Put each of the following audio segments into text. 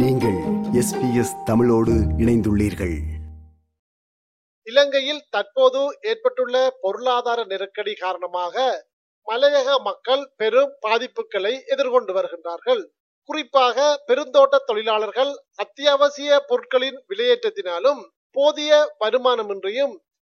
நீங்கள் S B S தமிழோடு இணைந்துள்ளீர்கள். இலங்கையில் தற்போது ஏற்பட்டுள்ள பொருளாதார நெருக்கடி காரணமாக மலையக மக்கள் பெரும் பாதிப்புகளை எதிர்கொண்டு வருகின்றார்கள். குறிப்பாக பெருந்தோட்ட தொழிலாளர்கள் அத்தியாவசிய பொருட்களின் விலையேற்றத்தினாலும் போதிய வருமானமின்றியும்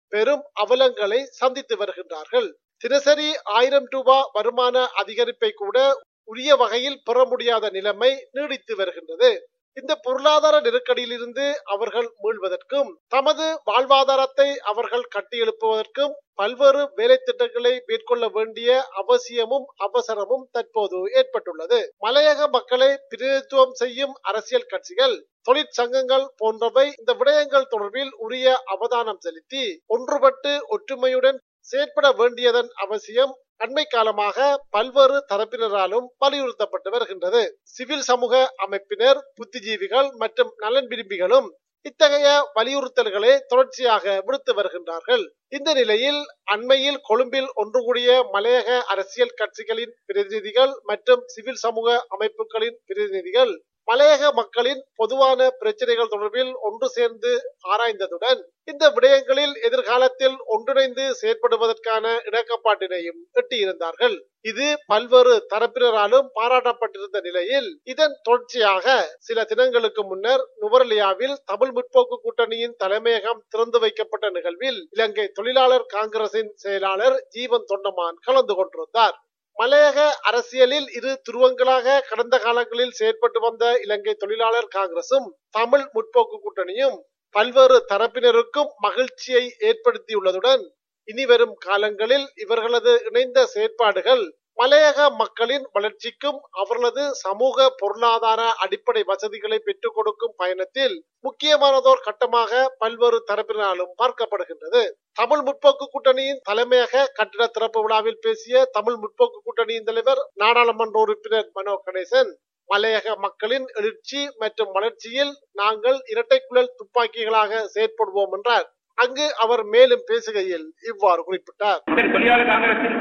பெரும் அவலங்களை சந்தித்து வருகின்றார்கள். தினசரி ஆயிரம் ரூபாய் வருமான அதிகரிப்பை கூட உரிய வகையில் பெற முடியாத நிலைமை நீடித்து வருகின்றது. இந்த பொருளாதார நெருக்கடியிலிருந்து அவர்கள் மீள்வதற்கும் தமது வாழ்வாதாரத்தை அவர்கள் கட்டியெழுப்புவதற்கும் பல்வேறு வேலை திட்டங்களை மேற்கொள்ள வேண்டிய அவசியமும் அவசரமும் தற்போது ஏற்பட்டுள்ளது. மலையக மக்களை பிரதிநிதித்துவம் செய்யும் அரசியல் கட்சிகள் தொழிற்சங்கங்கள் போன்றவை இந்த விடயங்கள் தொடர்பில் உரிய அவதானம் செலுத்தி ஒன்றுபட்டு ஒற்றுமையுடன் செயற்பட வேண்டியதன் அவசியம் அண்மை காலமாக பல்வேறு தரப்பினராலும் வலியுறுத்தப்பட்டு வருகின்றது. சிவில் சமூக அமைப்பினர் புத்திஜீவிகள் மற்றும் நலன் விரும்பிகளும் இத்தகைய வலியுறுத்தல்களை தொடர்ச்சியாக விடுத்து வருகின்றார்கள். இந்த நிலையில் அண்மையில் கொழும்பில் ஒன்று கூடிய மலையக அரசியல் கட்சிகளின் பிரதிநிதிகள் மற்றும் சிவில் சமூக அமைப்புகளின் பிரதிநிதிகள் மலையக மக்களின் பொதுவான பிரச்சனைகள் தொடர்பில் ஒன்று சேர்ந்து ஆராய்ந்ததுடன் இந்த விடயங்களில் எதிர்காலத்தில் ஒன்றிணைந்து செயற்படுவதற்கான இணக்கப்பாட்டினையும் எட்டியிருந்தார்கள். இது பல்வேறு தரப்பினராலும் பாராட்டப்பட்டிருந்த நிலையில் இதன் தொடர்ச்சியாக சில தினங்களுக்கு முன்னர் நுவரலியாவில் தமிழ் முற்போக்கு கூட்டணியின் தலைமையகம் திறந்து வைக்கப்பட்ட நிகழ்வில் இலங்கை தொழிலாளர் காங்கிரசின் செயலாளர் ஜீவன் தொண்டமான் கலந்து கொண்டிருந்தார். மலையக அரசியலில் இரு துருவங்களாக கடந்த காலங்களில் செயற்பட்டு வந்த இலங்கை தொழிலாளர் காங்கிரசும் தமிழ் முற்போக்கு கூட்டணியும் பல்வேறு தரப்பினருக்கும் மகிழ்ச்சியை ஏற்படுத்தியுள்ளதுடன் இனி வரும் காலங்களில் இவர்களது இணைந்த செயற்பாடுகள் மலையக மக்களின் வளர்ச்சிக்கும் அவர்களது சமூக பொருளாதார அடிப்படை வசதிகளை பெற்றுக் கொடுக்கும் பயணத்தில் முக்கியமானதோர் கட்டமாக பல்வேறு தரப்பினாலும் பார்க்கப்படுகின்றது. தமிழ் முற்போக்கு கூட்டணியின் தலைமையக கட்டிட திறப்பு விழாவில் பேசிய தமிழ் முற்போக்கு கூட்டணியின் தலைவர் நாடாளுமன்ற உறுப்பினர் மனோ கணேசன் மலையக மக்களின் எழுச்சி மற்றும் வளர்ச்சியில் நாங்கள் இரட்டை குழல் துப்பாக்கிகளாக செயற்படுவோம் என்றார். அங்கு அவர் மேலும் பேசுகையில் இவ்வாறு குறிப்பிட்டார். தொழிலாளர் காங்கிரசின்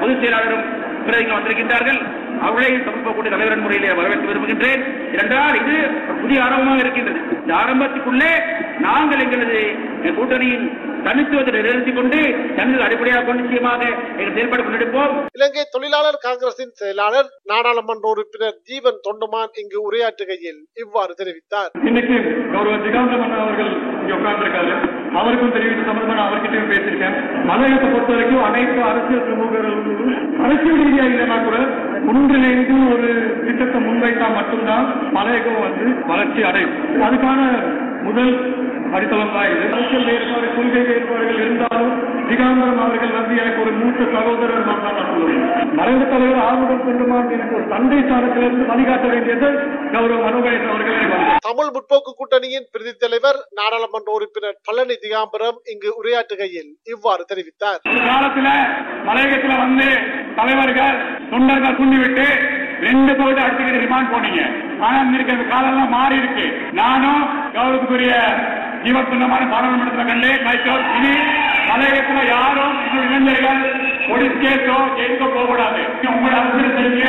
பொதுச் செயலாளரும் பிரதிகள் வந்திருக்கின்றார்கள். அவர்களை சமர்ப்பக்கூடிய கூட்ட முறையிலே வரவேற்க விரும்புகின்றேன். இரண்டால் இது புதிய ஆரம்பமாக இருக்கின்றது. இந்த ஆரம்பத்துக்குள்ளே நாங்கள் எங்களது கூட்டணியின் தனித்துவத்தை நிலைநிறுத்திக் கொண்டு தனது அடிப்படையாக கொண்டு நிச்சயமாக செயல்பாடு கொண்டெடுப்போம் இலங்கை தொழிலாளர் காங்கிரசின் செயலாளர் நாடாளுமன்ற உறுப்பினர் ஜீவன் தொண்டுமான் இங்கு உரையாற்றுகையில் இவ்வாறு தெரிவித்தார். இன்னைக்கு கௌரவ ஜிகாந்தமன் அவர்கள் இங்க உட்கார்ந்துருக்காரு. அவருக்கும் தெரிவித்த சம்பந்தமா அவர்கிட்டயும் பேசியிருக்கேன். மலையகத்தை பொறுத்த வரைக்கும் அனைத்து அரசியல் பிரமுகர்களும் அரசியல் ரீதியா இல்லைன்னா கூட ஒன்றிணைந்து ஒரு திட்டத்தை முன்வைத்தா மட்டும்தான் மலையகம் வந்து வளர்ச்சி அடையும். அதுக்கான முதல் அடித்தளம் இது அரசியல் வேறுபாடு கொள்கை வேறுபாடுகள் இருந்தாலும் திகாம்பரம் அவர்கள் வந்து எனக்கு ஒரு மூத்த சகோதரர் நான் தான் சொல்லுவேன் மறைந்த தலைவர் ஆர்வம் கொண்டுமான் எனக்கு ஒரு தந்தை சாரத்திலிருந்து வழிகாட்ட வேண்டியது கௌரவ மனோகரன் அவர்கள் தமிழ் முற்போக்கு கூட்டணியின் பிரதி தலைவர் நாடாளுமன்ற உறுப்பினர் பழனி திகாம்பரம் இங்கு உரையாற்றுகையில் இவ்வாறு தெரிவித்தார். காலத்துல மலையகத்துல வந்து தலைவர்கள் தொண்டர்கள் துண்டிவிட்டு ரெண்டு பகுதி அடிச்சுக்கிட்டு ரிமாண்ட் போனீங்க. ஆனா அந்த காலம் எல்லாம் மாறி இருக்கு நானும் கௌரவத்துக்குரிய ಇವತ್ತು பாராளுமன்றத்துல கண்டே கைக்கோர் இனி மலையகத்துல யாரும் இளைஞர்கள் போலீஸ் ஜெயிலுக்கோ போகக்கூடாது? உங்களோட அரசியல் செய்யுங்க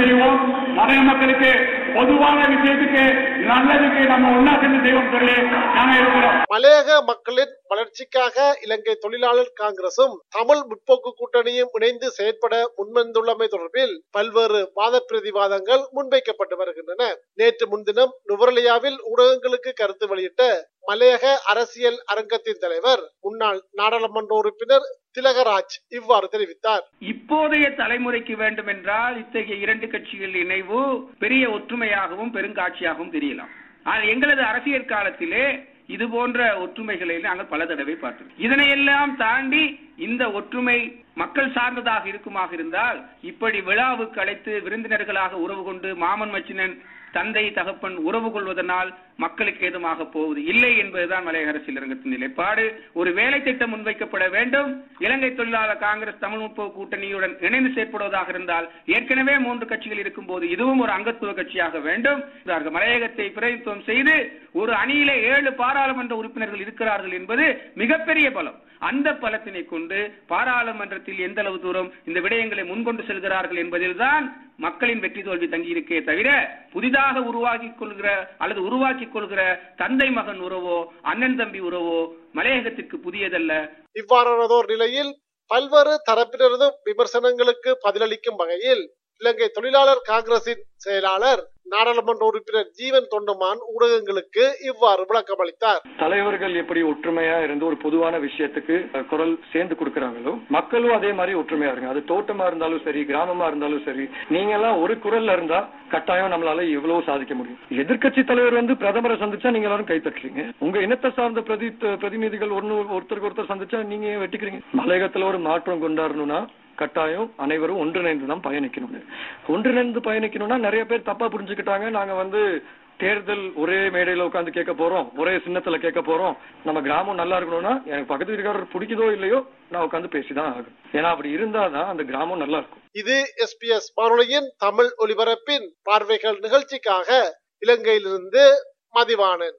செய்வோம் மலைய மக்களுக்கு பொதுவான விஷயத்துக்கு நல்லதுக்கு நம்ம ஒன்னா சேர்ந்து செய்வோம் சொல்லி நாங்க இருக்கிறோம். மலையக மக்களின் வளர்ச்சிக்காக இலங்கை தொழிலாளர் காங்கிரசும் தமிழ் முற்போக்கு கூட்டணியும் இணைந்து செயற்பட முன்வந்துள்ளமை தொடர்பில் பல்வேறு வாத பிரதிவாதங்கள் முன்வைக்கப்பட்டு வருகின்றன. நேற்று முன்தினம் நுவரலியாவில் ஊடகங்களுக்கு கருத்து வெளியிட்ட மலையக அரசியல் அரங்கத்தின் தலைவர் முன்னாள் நாடாளுமன்ற உறுப்பினர் திலகராஜ் இவ்வாறு தெரிவித்தார். இப்போதைய தலைமுறைக்கு வேண்டும் என்றால் இத்தகைய இரண்டு கட்சிகள் இணைவு பெரிய ஒற்றுமையாகவும் பெருங்காட்சியாகவும் தெரியலாம். ஆனால் எங்களது அரசியல் காலத்திலே இது போன்ற ஒற்றுமைகளை நாங்கள் பல தடவை பார்த்தோம். இதனையெல்லாம் தாண்டி இந்த ஒற்றுமை மக்கள் சார்ந்ததாக இருக்குமாக இருந்தால் இப்படி விழாவுக்கு அழைத்து விருந்தினர்களாக உறவு கொண்டு மாமன் மச்சினன் தந்தை தகப்பன் உறவு கொள்வதனால் மக்களுக்கு ஏதுமாக போவது? இல்லை என்பதுதான் மலையக அரசியல் அரங்கத்தின் நிலைப்பாடு. ஒரு வேலை திட்டம் முன்வைக்கப்பட வேண்டும். இலங்கை தொழிலாளர் காங்கிரஸ் தமிழ் முற்போக்கு கூட்டணியுடன் இணைந்து செயற்படுவதாக இருந்தால் ஏற்கனவே மூன்று கட்சிகள் இருக்கும் போது இதுவும் ஒரு அங்கத்துவ கட்சியாக வேண்டும். மலையகத்தை பிரதிநிதித்துவம் செய்து ஒரு அணியிலே ஏழு பாராளுமன்ற உறுப்பினர்கள் இருக்கிறார்கள் என்பது மிகப்பெரிய பலம். அந்த பலத்தினை கொண்டு பாராளுமன்றத்தில் எந்த அளவு தூரம் இந்த விடயங்களை முன்கொண்டு செல்கிறார்கள் என்பதில்தான் மக்களின் வெற்றி தோல்வி தங்கியிருக்கே தவிர புதிதாக உருவாக்கி கொள்கிற அல்லது உருவாக்கி கொள்கிற தந்தை மகன் உறவோ அண்ணன் தம்பி உறவோ மலையகத்திற்கு புதியதல்ல. இவ்வாறானதோர் நிலையில் பல்வேறு தரப்பினரதும் விமர்சனங்களுக்கு பதிலளிக்கும் வகையில் இலங்கை தொழிலாளர் காங்கிரசின் செயலாளர் நாடாளுமன்ற உறுப்பினர் ஜீவன் தொண்டமான் ஊடகங்களுக்கு இவ்வாறு விளக்கம் அளித்தார். தலைவர்கள் எப்படி ஒற்றுமையா இருந்து ஒரு பொதுவான விஷயத்துக்கு குரல் சேர்ந்து கொடுக்கறாங்களோ மக்களும் அதே மாதிரி ஒற்றுமையா இருங்க. அது தோட்டமா இருந்தாலும் சரி கிராமமா இருந்தாலும் சரி நீங்க எல்லாம் ஒரு குரல்ல இருந்தா கட்டாயம் நம்மளால எவ்வளவு சாதிக்க முடியும். எதிர்க்கட்சி தலைவர் வந்து பிரதமரை சந்திச்சா நீங்க எல்லாரும் கைத்தட்டுறீங்க உங்க இனத்தை சார்ந்த பிரதி பிரதிநிதிகள் ஒன்னு ஒருத்தருக்கு ஒருத்தர் சந்திச்சா நீங்க வெட்டிக்கிறீங்க? மலையகத்துல ஒரு மாற்றம் கொண்டாடணும்னா கட்டாயம் அனைவரும் ஒன்றிணைந்து தான் பயணிக்கணும் ஒன்றிணைந்து பயணிக்கணும்னா நிறைய பேர் தப்பா புரிஞ்சுக்கிட்டாங்க. நாங்க வந்து தேர்தல் ஒரே மேடையில உட்காந்து கேட்க போறோம். ஒரே சின்னத்துல கேட்க போறோம். நம்ம கிராமம் நல்லா இருக்கணும்னா எனக்கு பக்கத்து வீட்டுக்காரர் பிடிக்குதோ இல்லையோ நான் உட்காந்து பேசிதான் ஆகும் ஏன்னா அப்படி இருந்தாதான் அந்த கிராமம் நல்லா இருக்கும். இது எஸ்பிஎஸ் வானொலியின் தமிழ் ஒலிபரப்பின் பார்வைகள் நிகழ்ச்சிக்காக இலங்கையிலிருந்து மதிவானன்